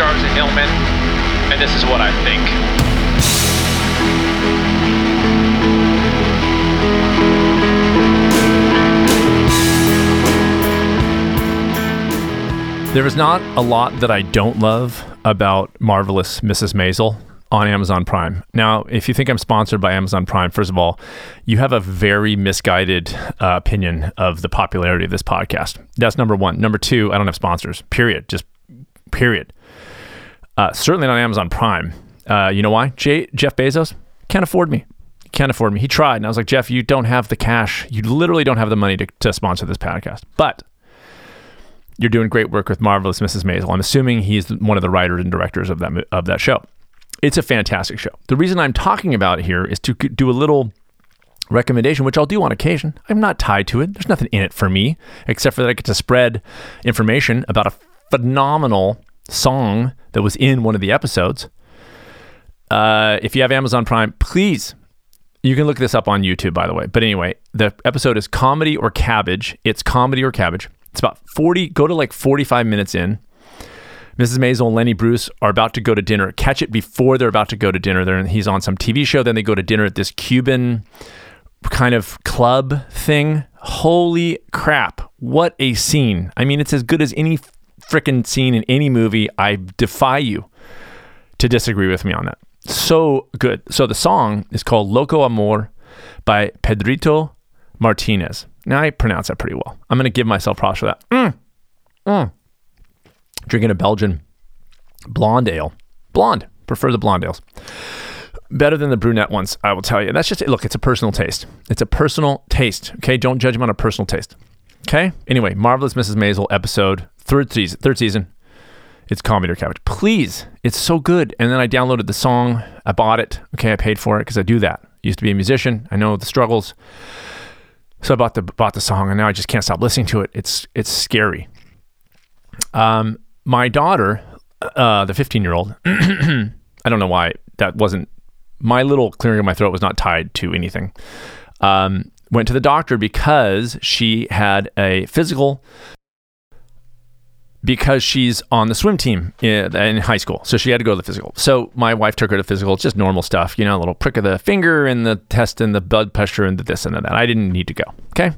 I'm Sid Hillman, and this is what I think. There is not a lot that I don't love about Marvelous Mrs. Maisel on Amazon Prime. Now, if you think I'm sponsored by Amazon Prime, first of all, you have a very misguided uh, opinion of the popularity of this podcast. That's number one. Number two, I don't have sponsors, period. Just period. Uh, certainly not Amazon Prime. Uh, you know why? J- Jeff Bezos can't afford me. Can't afford me. He tried, and I was like, Jeff, you don't have the cash. You literally don't have the money to, to sponsor this podcast. But you're doing great work with Marvelous Mrs. Maisel. I'm assuming he's one of the writers and directors of that of that show. It's a fantastic show. The reason I'm talking about it here is to do a little recommendation, which I'll do on occasion. I'm not tied to it. There's nothing in it for me except for that I get to spread information about a phenomenal song that was in one of the episodes. Uh, if you have Amazon Prime, please you can look this up on YouTube, by the way. But anyway, the episode is Comedy or Cabbage. It's Comedy or Cabbage. It's about 40, go to like 45 minutes in. Mrs. Maisel and Lenny Bruce are about to go to dinner. Catch it before they're about to go to dinner. They're, he's on some TV show. Then they go to dinner at this Cuban kind of club thing. Holy crap. What a scene. I mean, it's as good as any freaking scene in any movie. I defy you to disagree with me on that. So good. So the song is called Loco Amor by Pedrito Martinez. Now I pronounce that pretty well. I'm going to give myself props for that. Mm. Mm. Drinking a Belgian blonde ale. Blonde. Prefer the blonde ales. Better than the brunette ones, I will tell you. That's just, look, it's a personal taste. It's a personal taste. Okay. Don't judge them on a personal taste. Okay. Anyway, Marvelous Mrs. Maisel episode, third season, third season. It's Comedy or Cabbage. Please. It's so good. And then I downloaded the song. I bought it. Okay. I paid for it because I do that. I used to be a musician. I know the struggles. So I bought the bought the song, and now I just can't stop listening to it. It's it's scary. Um, my daughter, uh, the 15 year old, I don't know why that wasn't my little clearing of my throat was not tied to anything. Um, went to the doctor because she had a physical because she's on the swim team in, high school. So she had to go to the physical. So my wife took her to physical. It's just normal stuff, you know, a little prick of the finger and the test and the blood pressure and the this and the that. I didn't need to go. Okay.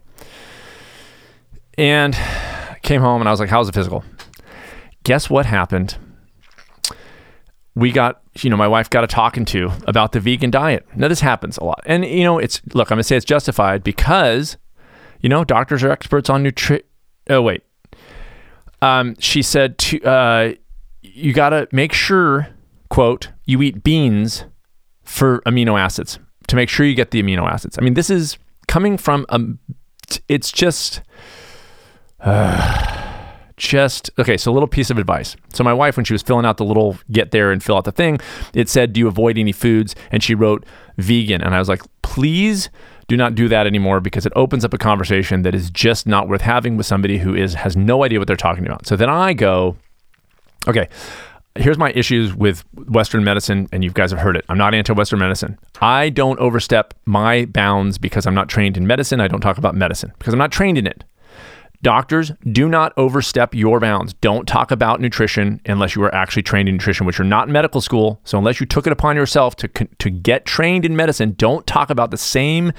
And came home and I was like, how's the physical? Guess what happened? We got, you know, my wife got a talking to about the vegan diet. Now, this happens a lot. And, you know, it's, look, I'm going to say it's justified because, you know, doctors are experts on nutrition. Oh, wait um, she said to uh, you got to make sure quote you eat beans for amino acids to make sure you get the amino acids i mean this is coming from a it's just uh, just okay so a little piece of advice so my wife when she was filling out the little get there and fill out the thing it said do you avoid any foods and she wrote vegan and i was like please do not do that anymore because it opens up a conversation that is just not worth having with somebody who is has no idea what they're talking about. So then I go, okay, here's my issues with Western medicine, and you guys have heard it. I'm not anti Western medicine. I don't overstep my bounds because I'm not trained in medicine. I don't talk about medicine because I'm not trained in it. Doctors, do not overstep your bounds. Don't talk about nutrition unless you are actually trained in nutrition, which you're not in medical school. So unless you took it upon yourself to to get trained in medicine, don't talk about the same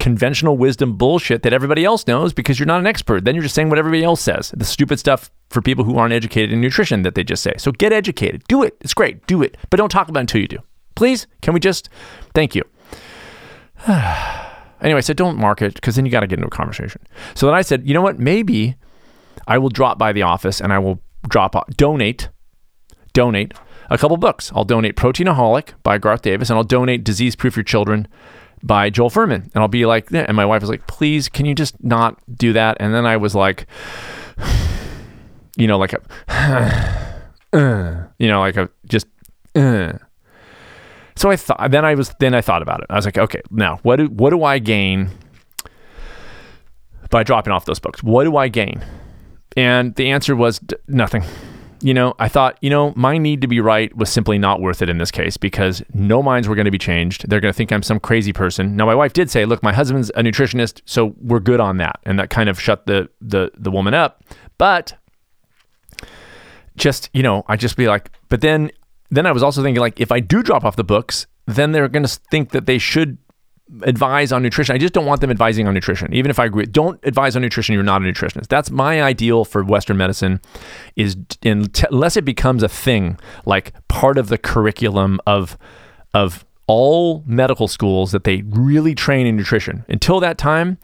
conventional wisdom bullshit that everybody else knows because you're not an expert. Then you're just saying what everybody else says. The stupid stuff for people who aren't educated in nutrition that they just say. So get educated. Do it. It's great. Do it. But don't talk about it until you do. Please, can we just thank you. Anyway, I said, don't mark it because then you got to get into a conversation. So then I said, you know what? Maybe I will drop by the office and I will drop donate, donate a couple books. I'll donate Proteinaholic by Garth Davis and I'll donate Disease Proof Your Children by Joel Fuhrman. And I'll be like, and my wife was like, please, can you just not do that? And then I was like, you know, like a, you know, like a just, uh, so I thought then I was then I thought about it. I was like, okay, now what do, what do I gain by dropping off those books? What do I gain? And the answer was d- nothing. You know, I thought, you know, my need to be right was simply not worth it in this case because no minds were going to be changed. They're going to think I'm some crazy person. Now, my wife did say, "Look, my husband's a nutritionist, so we're good on that," and that kind of shut the the the woman up. But just you know, I just be like, but then then I was also thinking like, if I do drop off the books, then they're going to think that they should advise on nutrition. I just don't want them advising on nutrition. Even if I agree, don't advise on nutrition. You're not a nutritionist. That's my ideal for Western medicine. Is unless it becomes a thing, like part of the curriculum of of all medical schools that they really train in nutrition. Until that time,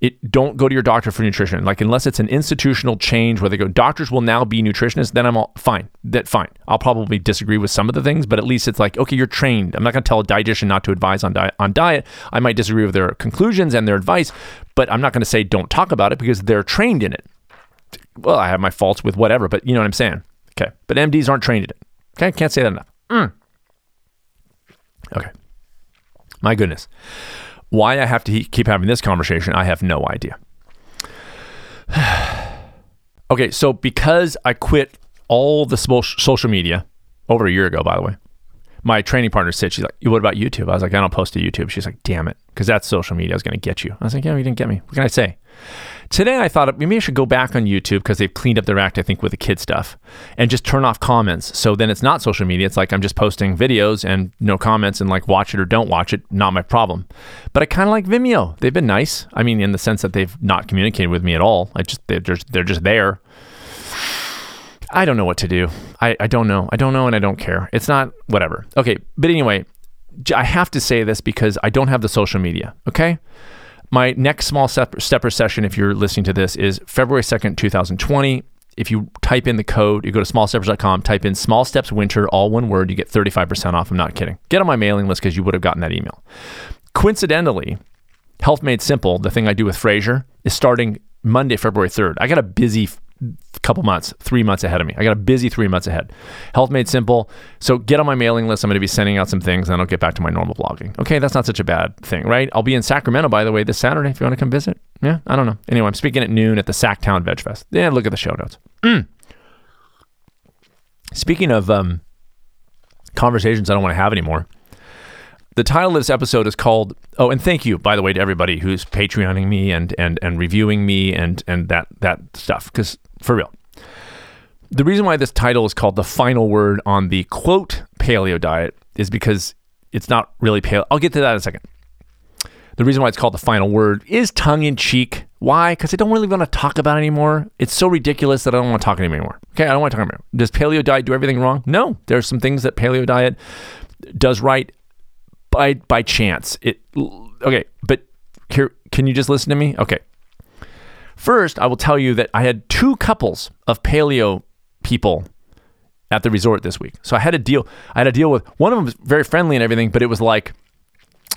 it don't go to your doctor for nutrition. Like unless it's an institutional change where they go, doctors will now be nutritionists, then I'm all fine. That fine. I'll probably disagree with some of the things, but at least it's like, okay, you're trained. I'm not going to tell a dietitian not to advise on diet on diet. I might disagree with their conclusions and their advice, but I'm not going to say don't talk about it because they're trained in it. Well, I have my faults with whatever, but you know what I'm saying. Okay. But MDs aren't trained in it. Okay, can't say that enough. Mm. Okay. My goodness. Why I have to keep having this conversation, I have no idea. okay, so because I quit all the social media over a year ago, by the way, my training partner said, she's like, what about YouTube? I was like, I don't post to YouTube. She's like, damn it, because that's social media. I was going to get you. I was like, yeah, you didn't get me. What can I say? Today, I thought maybe I should go back on YouTube because they've cleaned up their act, I think, with the kid stuff and just turn off comments. So then it's not social media. It's like I'm just posting videos and no comments and like watch it or don't watch it. Not my problem. But I kind of like Vimeo. They've been nice. I mean, in the sense that they've not communicated with me at all. I just, they're just, they're just there. I don't know what to do. I, I don't know. I don't know and I don't care. It's not whatever. Okay. But anyway, I have to say this because I don't have the social media. Okay. My next small step, stepper session, if you're listening to this, is February 2nd, 2020. If you type in the code, you go to smallsteppers.com, type in small steps winter, all one word, you get 35% off. I'm not kidding. Get on my mailing list because you would have gotten that email. Coincidentally, Health Made Simple, the thing I do with Fraser, is starting Monday, February 3rd. I got a busy couple months, three months ahead of me. I got a busy three months ahead. Health Made Simple. So get on my mailing list. I'm going to be sending out some things, and I'll get back to my normal blogging. Okay, that's not such a bad thing, right? I'll be in Sacramento, by the way, this Saturday if you want to come visit. Yeah, I don't know. Anyway, I'm speaking at noon at the Sacktown Veg Fest. Yeah, look at the show notes. Mm. Speaking of um, conversations I don't want to have anymore, the title of this episode is called oh and thank you by the way to everybody who's patreoning me and and and reviewing me and and that that stuff because for real. The reason why this title is called the final word on the quote paleo diet is because it's not really paleo. I'll get to that in a second. The reason why it's called the final word is tongue in cheek. Why? Because I don't really want to talk about it anymore. It's so ridiculous that I don't want to talk anymore. Okay, I don't want to talk about it. Does paleo diet do everything wrong? No. There's some things that paleo diet does right by by chance. It okay, but here can you just listen to me? Okay. First, I will tell you that I had two couples of paleo people at the resort this week. So I had a deal. I had a deal with one of them was very friendly and everything, but it was like,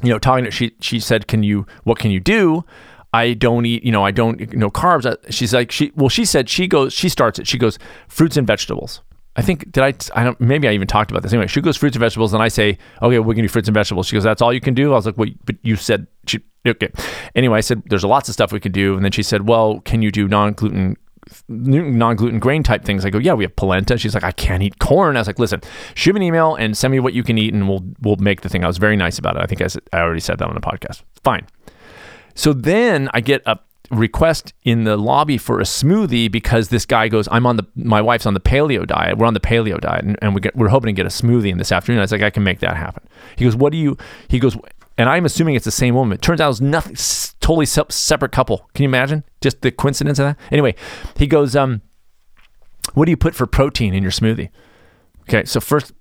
you know, talking to she she said, "Can you? What can you do?" I don't eat, you know, I don't, you know, carbs. Uh, she's like, she, well, she said she goes, she starts it. She goes, fruits and vegetables. I think, did I, I don't, maybe I even talked about this. Anyway, she goes fruits and vegetables. And I say, okay, we can do fruits and vegetables. She goes, that's all you can do? I was like, well, but you said, she, okay. Anyway, I said, there's lots of stuff we could do. And then she said, well, can you do non gluten non-gluten grain type things. I go, yeah, we have polenta. She's like, I can't eat corn. I was like, listen, shoot me an email and send me what you can eat, and we'll we'll make the thing. I was very nice about it. I think I, I already said that on the podcast. Fine. So then I get a request in the lobby for a smoothie because this guy goes, I'm on the my wife's on the paleo diet. We're on the paleo diet, and, and we get, we're hoping to get a smoothie in this afternoon. I was like, I can make that happen. He goes, what do you? He goes, and I'm assuming it's the same woman. It turns out it's nothing, totally separate couple. Can you imagine? Just the coincidence of that. Anyway, he goes, um, what do you put for protein in your smoothie? Okay, so first,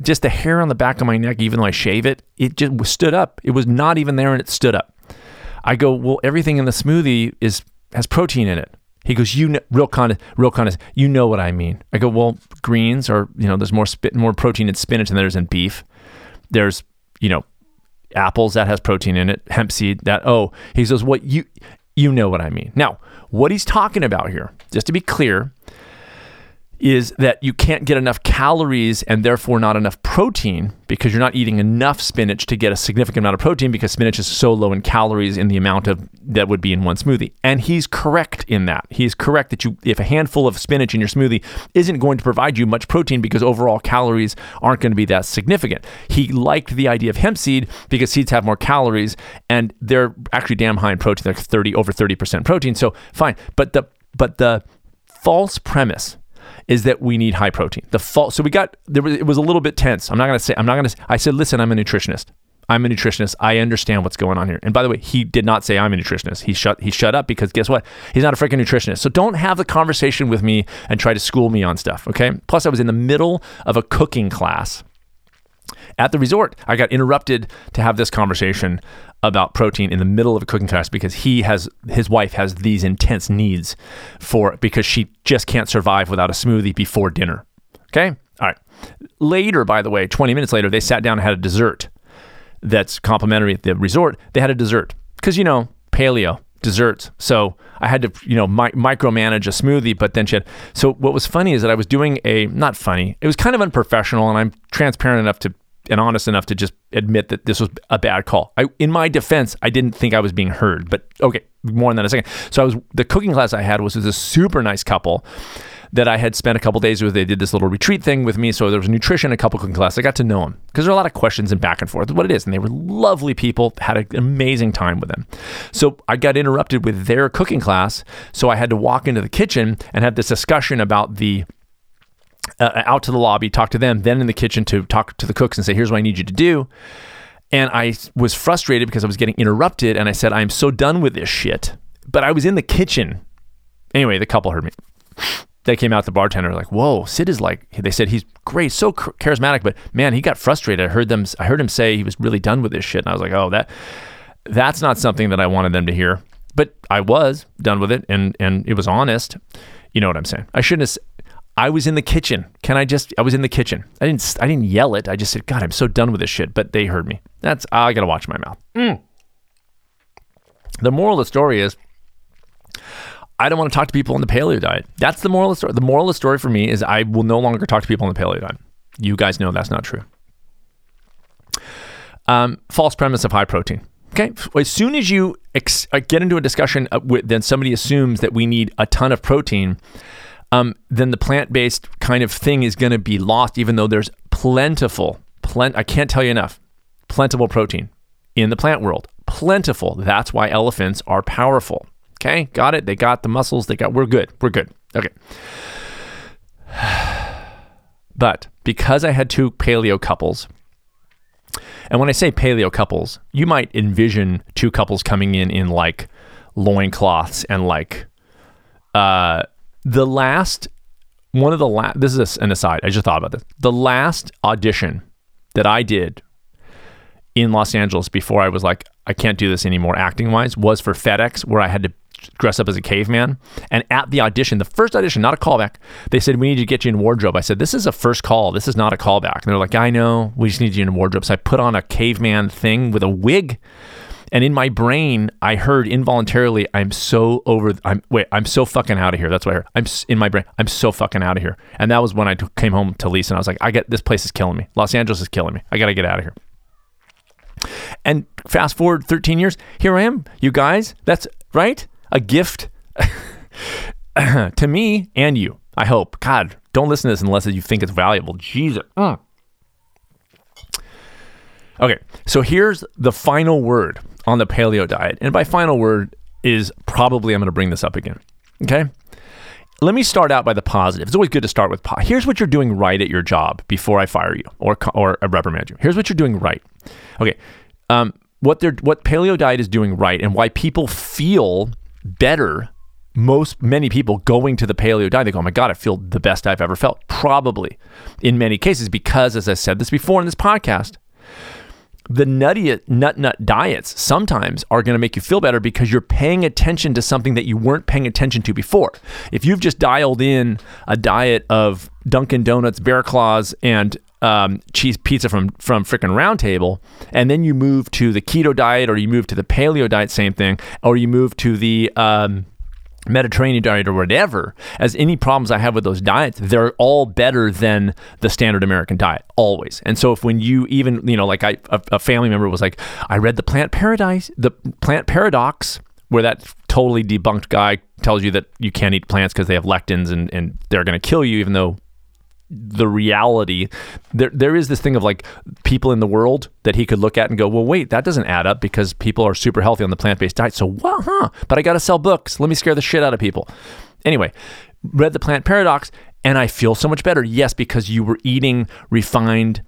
just the hair on the back of my neck, even though I shave it, it just stood up. It was not even there, and it stood up. I go, well, everything in the smoothie is has protein in it. He goes, you know, real kind real of, you know what I mean. I go, well, greens are, you know, there's more spit, more protein in spinach than there's in beef. There's, you know, apples that has protein in it, hemp seed that oh, he says what you you know what I mean. Now, what he's talking about here, just to be clear, is that you can't get enough calories and therefore not enough protein because you're not eating enough spinach to get a significant amount of protein because spinach is so low in calories in the amount of that would be in one smoothie. And he's correct in that. He's correct that you if a handful of spinach in your smoothie isn't going to provide you much protein because overall calories aren't going to be that significant. He liked the idea of hemp seed because seeds have more calories and they're actually damn high in protein. They're 30 over 30% protein. So fine. But the but the false premise is that we need high protein. The fault. So we got there was it was a little bit tense. I'm not gonna say I'm not gonna. I said, listen, I'm a nutritionist. I'm a nutritionist. I understand what's going on here. And by the way, he did not say I'm a nutritionist. He shut he shut up because guess what? He's not a freaking nutritionist. So don't have the conversation with me and try to school me on stuff. Okay. Plus, I was in the middle of a cooking class at the resort. I got interrupted to have this conversation about protein in the middle of a cooking class because he has his wife has these intense needs for because she just can't survive without a smoothie before dinner. Okay? All right. Later, by the way, 20 minutes later, they sat down and had a dessert that's complimentary at the resort. They had a dessert because, you know, paleo, desserts. So I had to, you know, mi- micromanage a smoothie, but then she had. So what was funny is that I was doing a, not funny, it was kind of unprofessional, and I'm transparent enough to and honest enough to just admit that this was a bad call. I, in my defense, I didn't think I was being heard, but okay, more on that in a second. So I was the cooking class I had was with a super nice couple that I had spent a couple days with. They did this little retreat thing with me, so there was nutrition, a couple cooking class. I got to know them because there are a lot of questions and back and forth. What it is, and they were lovely people. Had an amazing time with them. So I got interrupted with their cooking class, so I had to walk into the kitchen and have this discussion about the uh, out to the lobby, talk to them, then in the kitchen to talk to the cooks and say, here's what I need you to do. And I was frustrated because I was getting interrupted. And I said, I'm so done with this shit. But I was in the kitchen. Anyway, the couple heard me. They came out, the bartender, like, whoa, Sid is like, they said he's great, so charismatic, but man, he got frustrated. I heard them, I heard him say he was really done with this shit. And I was like, oh, that, that's not something that I wanted them to hear. But I was done with it and, and it was honest. You know what I'm saying? I shouldn't have, I was in the kitchen. Can I just? I was in the kitchen. I didn't. I didn't yell it. I just said, "God, I'm so done with this shit." But they heard me. That's. I gotta watch my mouth. Mm. The moral of the story is, I don't want to talk to people on the paleo diet. That's the moral of the story. The moral of the story for me is I will no longer talk to people on the paleo diet. You guys know that's not true. Um, false premise of high protein. Okay. As soon as you ex- uh, get into a discussion, uh, with, then somebody assumes that we need a ton of protein um, then the plant based kind of thing is going to be lost, even though there's plentiful, plen- I can't tell you enough, plentiful protein in the plant world. Plentiful. That's why elephants are powerful. Okay, got it. They got the muscles. They got. We're good. We're good. Okay. But because I had two paleo couples, and when I say paleo couples, you might envision two couples coming in in like loincloths and like uh the last one of the last this is an aside i just thought about this. The last audition that i did in los angeles before i was like i can't do this anymore acting wise was for fedex where i had to dress up as a caveman. And at the audition the first audition not a callback they said we need to get you in wardrobe. I said this is a first call. This is not a callback. And they're like i know. We just need you in wardrobe. So i put on a caveman thing with a wig and in my brain, I heard involuntarily, "I'm so over. I'm wait. I'm so fucking out of here." That's what I heard. I'm in my brain. I'm so fucking out of here. And that was when I came home to Lisa, and I was like, "I get this place is killing me. Los Angeles is killing me. I got to get out of here." And fast forward 13 years, here I am. You guys, that's right. A gift to me and you. I hope. God, don't listen to this unless you think it's valuable. Jesus. Mm. Okay, so here's the final word on the paleo diet. And my final word is probably I'm going to bring this up again. Okay? Let me start out by the positive. It's always good to start with here's what you're doing right at your job before I fire you or or reprimand you. Here's what you're doing right. Okay. Um, what they're what paleo diet is doing right and why people feel better most many people going to the paleo diet they go oh my god i feel the best i've ever felt probably in many cases because as i said this before in this podcast the nutty nut nut diets sometimes are going to make you feel better because you're paying attention to something that you weren't paying attention to before. If you've just dialed in a diet of Dunkin' Donuts, Bear Claws, and um, cheese pizza from from freaking Round Table, and then you move to the keto diet, or you move to the paleo diet, same thing, or you move to the um, Mediterranean diet or whatever, as any problems I have with those diets, they're all better than the standard American diet, always. And so if when you even, you know, like I, a, a family member was like, I read the plant paradise, the plant paradox, where that totally debunked guy tells you that you can't eat plants because they have lectins and, and they're going to kill you, even though the reality there there is this thing of like people in the world that he could look at and go well wait that doesn't add up because people are super healthy on the plant-based diet so well huh but i got to sell books let me scare the shit out of people anyway read the plant paradox and I feel so much better. Yes, because you were eating refined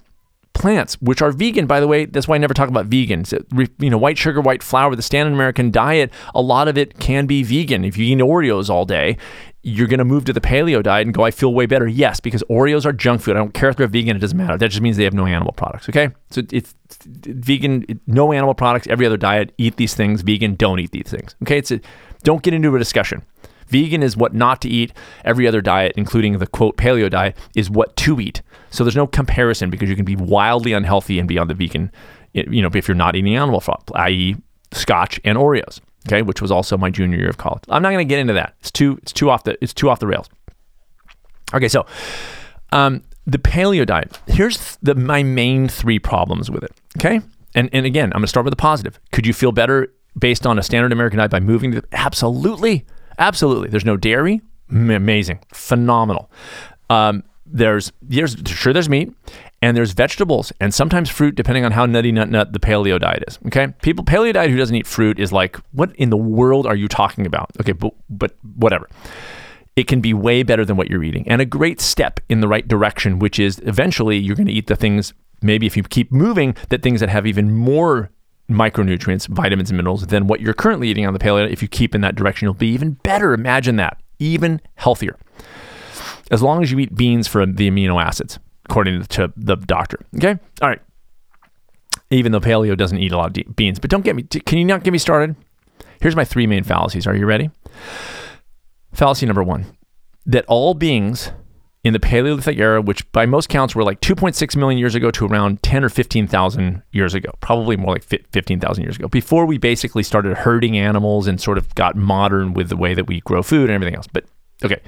plants, which are vegan, by the way. That's why I never talk about vegans. You know, white sugar, white flour, the standard American diet, a lot of it can be vegan. If you eat Oreos all day, you're going to move to the paleo diet and go, I feel way better. Yes, because Oreos are junk food. I don't care if they're vegan, it doesn't matter. That just means they have no animal products, okay? So it's, vegan, no animal products, every other diet, eat these things. Vegan, don't eat these things, okay? It's a, don't get into a discussion. Vegan is what not to eat. Every other diet, including the quote paleo diet, is what to eat. So there's no comparison because you can be wildly unhealthy and be on the vegan, you know, if you're not eating animal i.e., scotch and Oreos okay, which was also my junior year of college. I'm not going to get into that. It's too it's too off the it's too off the rails. Okay, so um, the paleo diet. Here's the my main three problems with it. Okay, and and again, I'm going to start with the positive. Could you feel better based on a standard American diet by moving to absolutely, absolutely. There's no dairy. Amazing, phenomenal. Um, there's there's sure there's meat and there's vegetables and sometimes fruit depending on how nutty nut nut the paleo diet is okay? People paleo diet who doesn't eat fruit is like what in the world are you talking about? Okay but but whatever. It can be way better than what you're eating. And a great step in the right direction which is eventually you're going to eat the things maybe if you keep moving that things that have even more micronutrients vitamins and minerals than what you're currently eating on the paleo if you keep in that direction you'll be even better. Imagine that. Even healthier. As long as you eat beans for the amino acids, according to the doctor. Okay? All right. Even though paleo doesn't eat a lot of beans. But don't get me, can you not get me started? Here's my three main fallacies. Are you ready? Fallacy number one that all beings in the Paleolithic era, which by most counts were like 2.6 million years ago to around 10 or 15,000 years ago, probably more like 15,000 years ago, before we basically started herding animals and sort of got modern with the way that we grow food and everything else. But okay,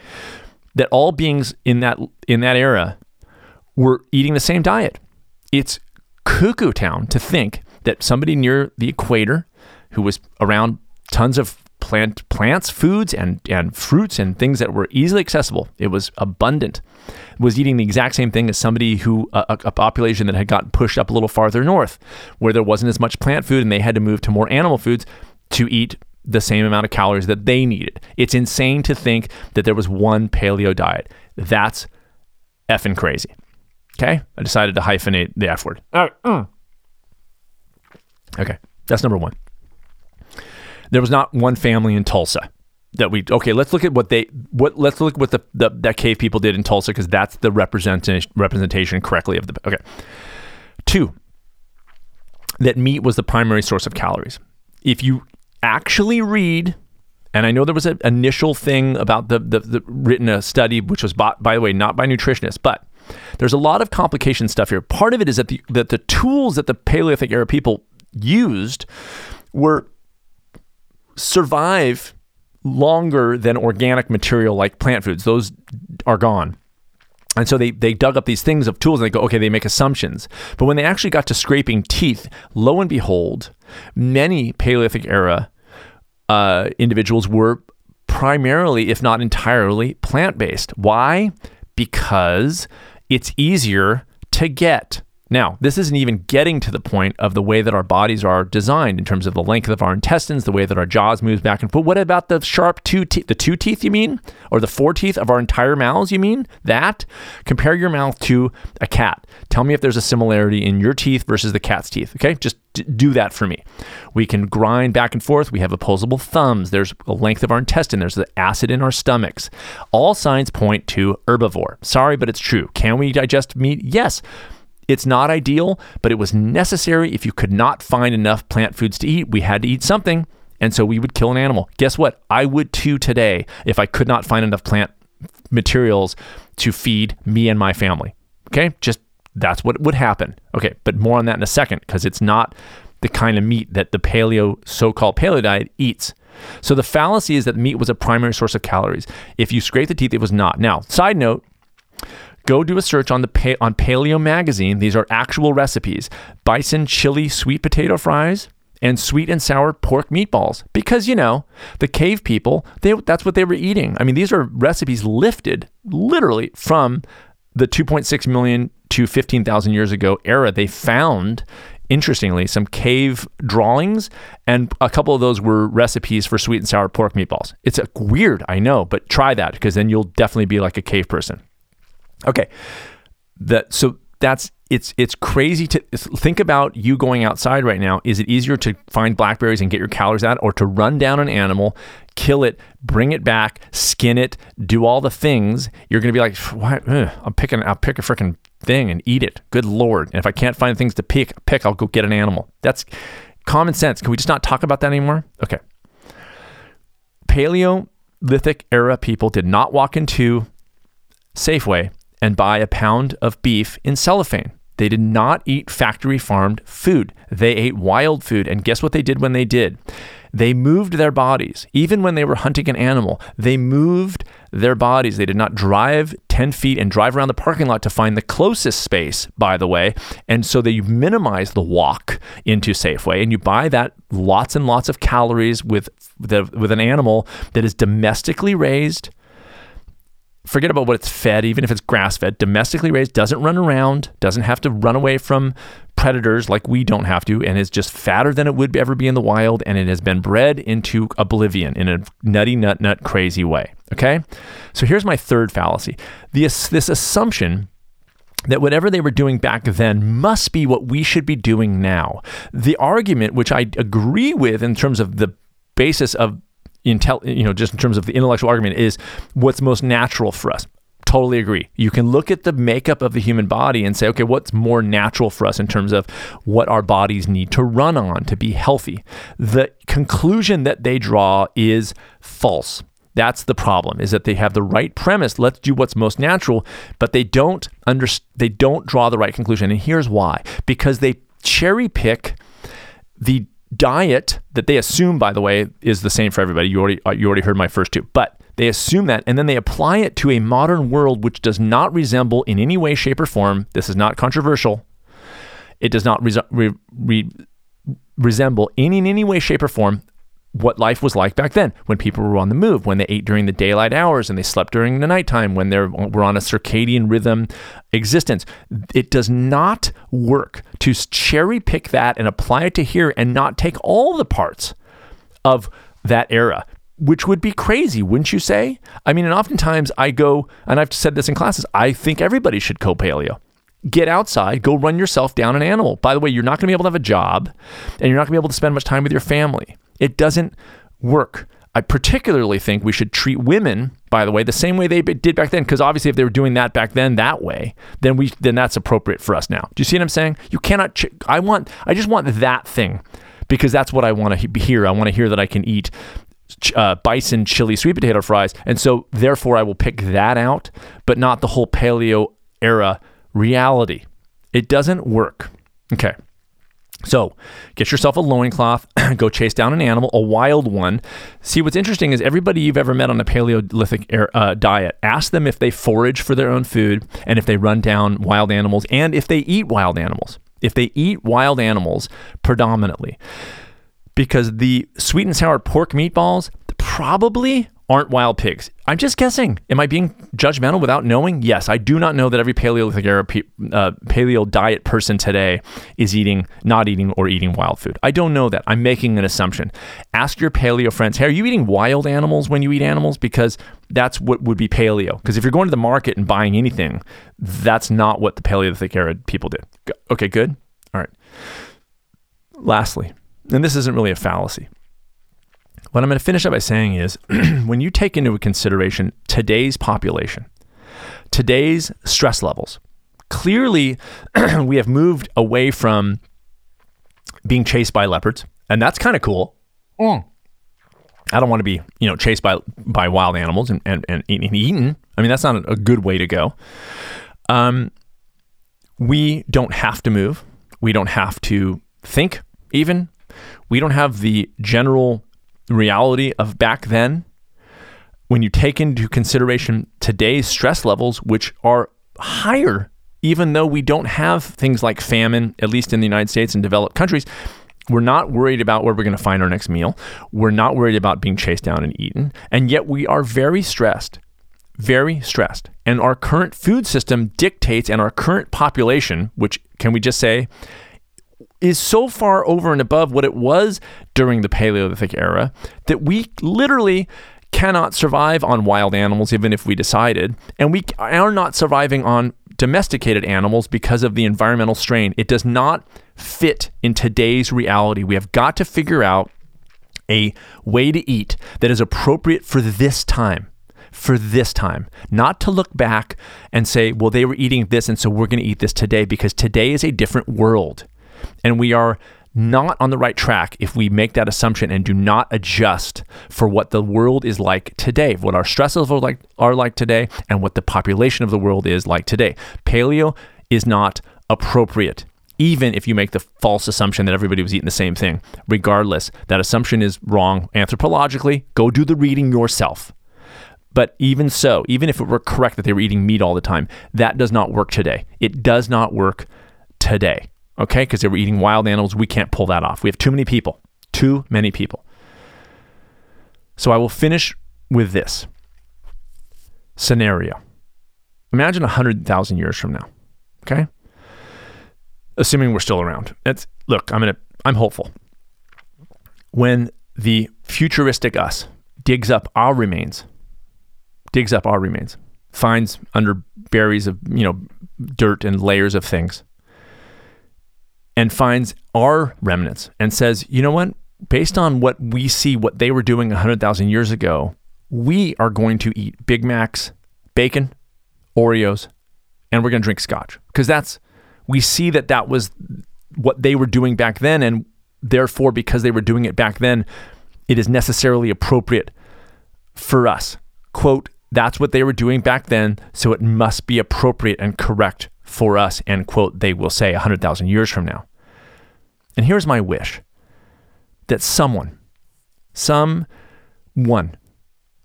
that all beings in that in that era were eating the same diet. It's cuckoo town to think that somebody near the equator who was around tons of plant plants, foods and and fruits and things that were easily accessible. It was abundant. Was eating the exact same thing as somebody who a, a population that had gotten pushed up a little farther north, where there wasn't as much plant food and they had to move to more animal foods to eat the same amount of calories that they needed. It's insane to think that there was one paleo diet. That's effing crazy. Okay? I decided to hyphenate the F word. All right. Mm. Okay. That's number one. There was not one family in Tulsa that we okay let's look at what they what let's look at what the, the that cave people did in tulsa because that's the representation representation correctly of the okay two that meat was the primary source of calories if you actually read and I know there was an initial thing about the, the, the written a study, which was bought, by the way, not by nutritionists, but there's a lot of complication stuff here. Part of it is that the, that the tools that the Paleolithic era people used were survive longer than organic material like plant foods. Those are gone. And so they, they dug up these things of tools and they go, okay, they make assumptions. But when they actually got to scraping teeth, lo and behold, many Paleolithic era uh, individuals were primarily, if not entirely, plant based. Why? Because it's easier to get. Now, this isn't even getting to the point of the way that our bodies are designed in terms of the length of our intestines, the way that our jaws moves back and forth. What about the sharp two teeth? The two teeth, you mean? Or the four teeth of our entire mouths, you mean? That? Compare your mouth to a cat. Tell me if there's a similarity in your teeth versus the cat's teeth. Okay? Just do that for me. We can grind back and forth. We have opposable thumbs. There's the length of our intestine. There's the acid in our stomachs. All signs point to herbivore. Sorry, but it's true. Can we digest meat? Yes. It's not ideal, but it was necessary. If you could not find enough plant foods to eat, we had to eat something. And so we would kill an animal. Guess what? I would too today if I could not find enough plant materials to feed me and my family. Okay? Just that's what would happen. Okay, but more on that in a second because it's not the kind of meat that the paleo, so called paleo diet eats. So the fallacy is that meat was a primary source of calories. If you scrape the teeth, it was not. Now, side note, Go do a search on the on Paleo Magazine. These are actual recipes: bison chili sweet potato fries and sweet and sour pork meatballs. Because you know the cave people, they that's what they were eating. I mean, these are recipes lifted literally from the 2.6 million to 15,000 years ago era. They found interestingly, some cave drawings, and a couple of those were recipes for sweet and sour pork meatballs. It's weird, I know, but try that because then you'll definitely be like a cave person. Okay. That so that's it's it's crazy to think about you going outside right now. Is it easier to find blackberries and get your calories out, or to run down an animal, kill it, bring it back, skin it, do all the things? You're going to be like, what? Ugh, I'm picking. I'll pick a freaking thing and eat it. Good lord! And if I can't find things to pick, pick, I'll go get an animal. That's common sense. Can we just not talk about that anymore? Okay. Paleolithic era people did not walk into Safeway and buy a pound of beef in cellophane. They did not eat factory farmed food. They ate wild food. And guess what they did when they did? They moved their bodies. Even when they were hunting an animal, they moved their bodies. They did not drive 10 feet and drive around the parking lot to find the closest space, by the way. And so they minimize the walk into Safeway and you buy that lots and lots of calories with, the, with an animal that is domestically raised forget about what it's fed, even if it's grass fed, domestically raised, doesn't run around, doesn't have to run away from predators like we don't have to, and is just fatter than it would ever be in the wild, and it has been bred into oblivion in a nutty, nut, nut, crazy way. Okay? So here's my third fallacy this, this assumption that whatever they were doing back then must be what we should be doing now. The argument, which I agree with in terms of the basis of intel, you know, just in terms of the intellectual argument, is what's most natural for us. Totally agree. You can look at the makeup of the human body and say, okay, what's more natural for us in terms of what our bodies need to run on to be healthy? The conclusion that they draw is false. That's the problem is that they have the right premise. Let's do what's most natural, but they don't under, they don't draw the right conclusion. And here's why. Because they cherry pick the diet that they assume, by the way, is the same for everybody. You already uh, you already heard my first two, but they assume that, and then they apply it to a modern world which does not resemble in any way, shape, or form. This is not controversial. It does not re- re- re- resemble in, in any way, shape, or form what life was like back then when people were on the move, when they ate during the daylight hours and they slept during the nighttime, when they were on a circadian rhythm existence. It does not work to cherry pick that and apply it to here and not take all the parts of that era. Which would be crazy, wouldn't you say? I mean, and oftentimes I go, and I've said this in classes, I think everybody should go paleo get outside, go run yourself down an animal. By the way, you're not going to be able to have a job and you're not going to be able to spend much time with your family. It doesn't work. I particularly think we should treat women, by the way, the same way they did back then. Because obviously, if they were doing that back then that way, then we then that's appropriate for us now. Do you see what I'm saying? You cannot. Ch- I want. I just want that thing because that's what I want to hear. I want to hear that I can eat uh, bison chili sweet potato fries, and so therefore I will pick that out, but not the whole paleo era reality. It doesn't work. Okay. So, get yourself a loincloth, go chase down an animal, a wild one. See, what's interesting is everybody you've ever met on a Paleolithic uh, diet, ask them if they forage for their own food and if they run down wild animals and if they eat wild animals. If they eat wild animals predominantly. Because the sweet and sour pork meatballs probably aren't wild pigs. I'm just guessing. Am I being judgmental without knowing? Yes, I do not know that every Paleolithic era uh, paleo diet person today is eating, not eating, or eating wild food. I don't know that. I'm making an assumption. Ask your paleo friends, hey, are you eating wild animals when you eat animals? Because that's what would be paleo. Because if you're going to the market and buying anything, that's not what the Paleolithic era people did. Okay, good. All right. Lastly, and this isn't really a fallacy what I'm going to finish up by saying is when you take into consideration today's population, today's stress levels, clearly we have moved away from being chased by leopards, and that's kind of cool. Mm. I don't want to be, you know, chased by by wild animals and, and, and, and eaten. I mean, that's not a good way to go. Um, we don't have to move. We don't have to think, even. We don't have the general reality of back then, when you take into consideration today's stress levels, which are higher, even though we don't have things like famine, at least in the United States and developed countries, we're not worried about where we're going to find our next meal. We're not worried about being chased down and eaten. And yet we are very stressed, very stressed. And our current food system dictates, and our current population, which can we just say is so far over and above what it was during the Paleolithic era that we literally cannot survive on wild animals, even if we decided, and we are not surviving on domesticated animals because of the environmental strain. It does not fit in today's reality. We have got to figure out a way to eat that is appropriate for this time. For this time, not to look back and say, well, they were eating this, and so we're going to eat this today because today is a different world. And we are not on the right track if we make that assumption and do not adjust for what the world is like today, what our stress levels are like, are like today, and what the population of the world is like today. Paleo is not appropriate, even if you make the false assumption that everybody was eating the same thing. Regardless, that assumption is wrong anthropologically. Go do the reading yourself. But even so, even if it were correct that they were eating meat all the time, that does not work today. It does not work today okay? Because they were eating wild animals. We can't pull that off. We have too many people, too many people. So I will finish with this scenario. Imagine 100,000 years from now, okay? Assuming we're still around. It's, look, I'm, gonna, I'm hopeful. When the futuristic us digs up our remains, digs up our remains, finds under berries of, you know, dirt and layers of things, and finds our remnants and says, you know what? Based on what we see, what they were doing 100,000 years ago, we are going to eat Big Macs, bacon, Oreos, and we're going to drink scotch. Because that's, we see that that was what they were doing back then. And therefore, because they were doing it back then, it is necessarily appropriate for us. Quote, that's what they were doing back then, so it must be appropriate and correct for us, and quote, they will say 100,000 years from now. And here's my wish that someone, some one,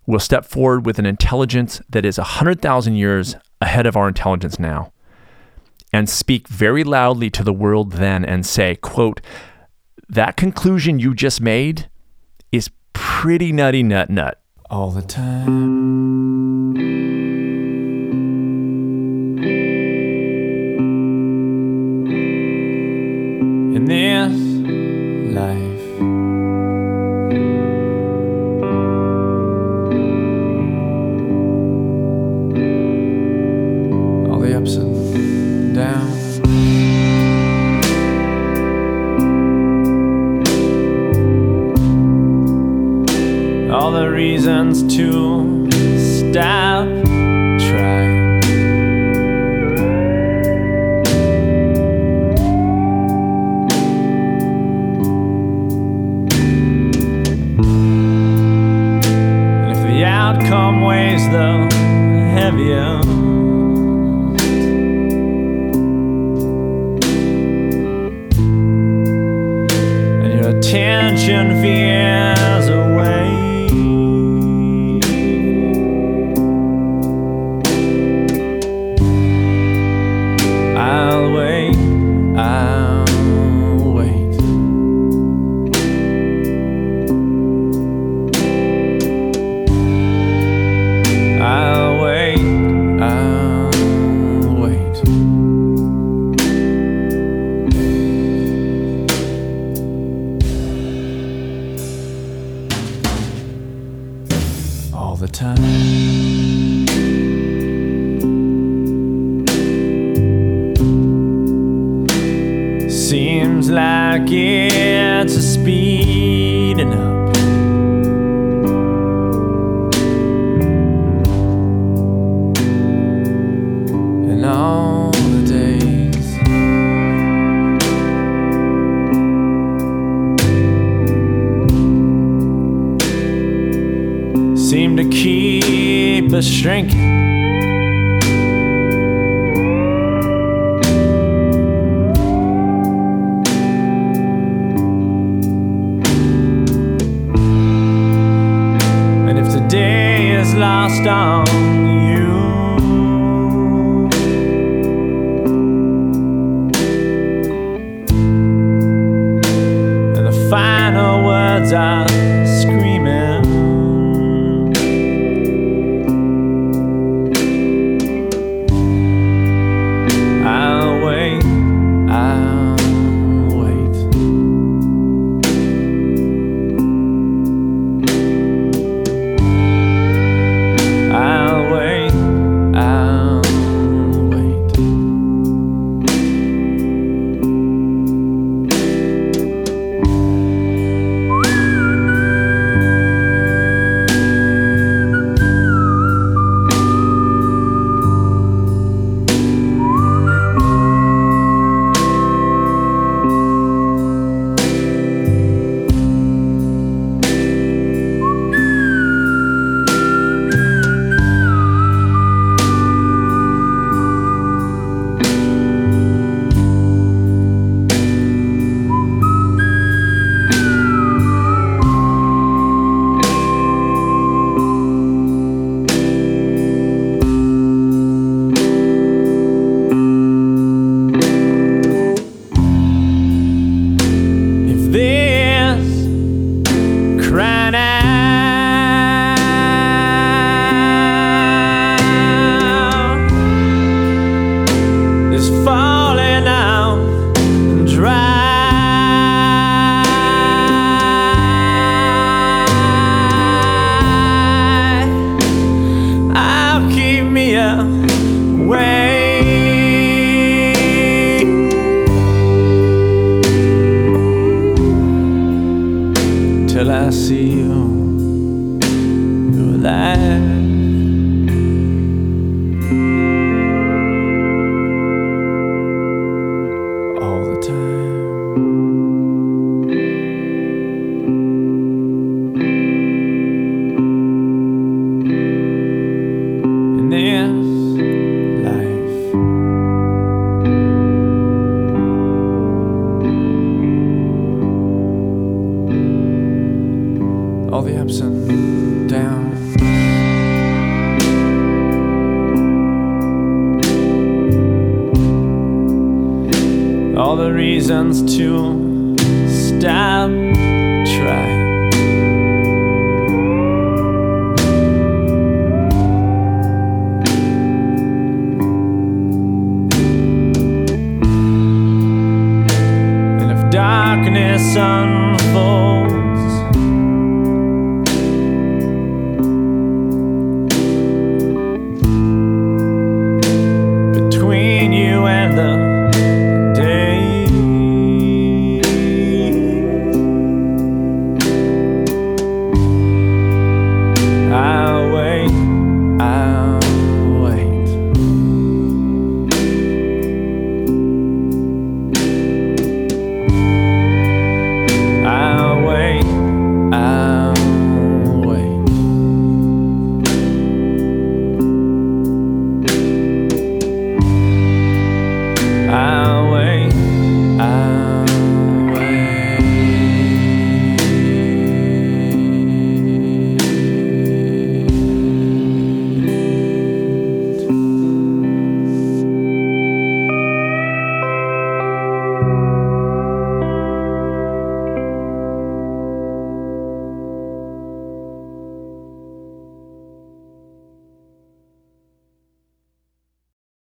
will step forward with an intelligence that is 100,000 years ahead of our intelligence now and speak very loudly to the world then and say, quote, that conclusion you just made is pretty nutty nut nut. All the time. To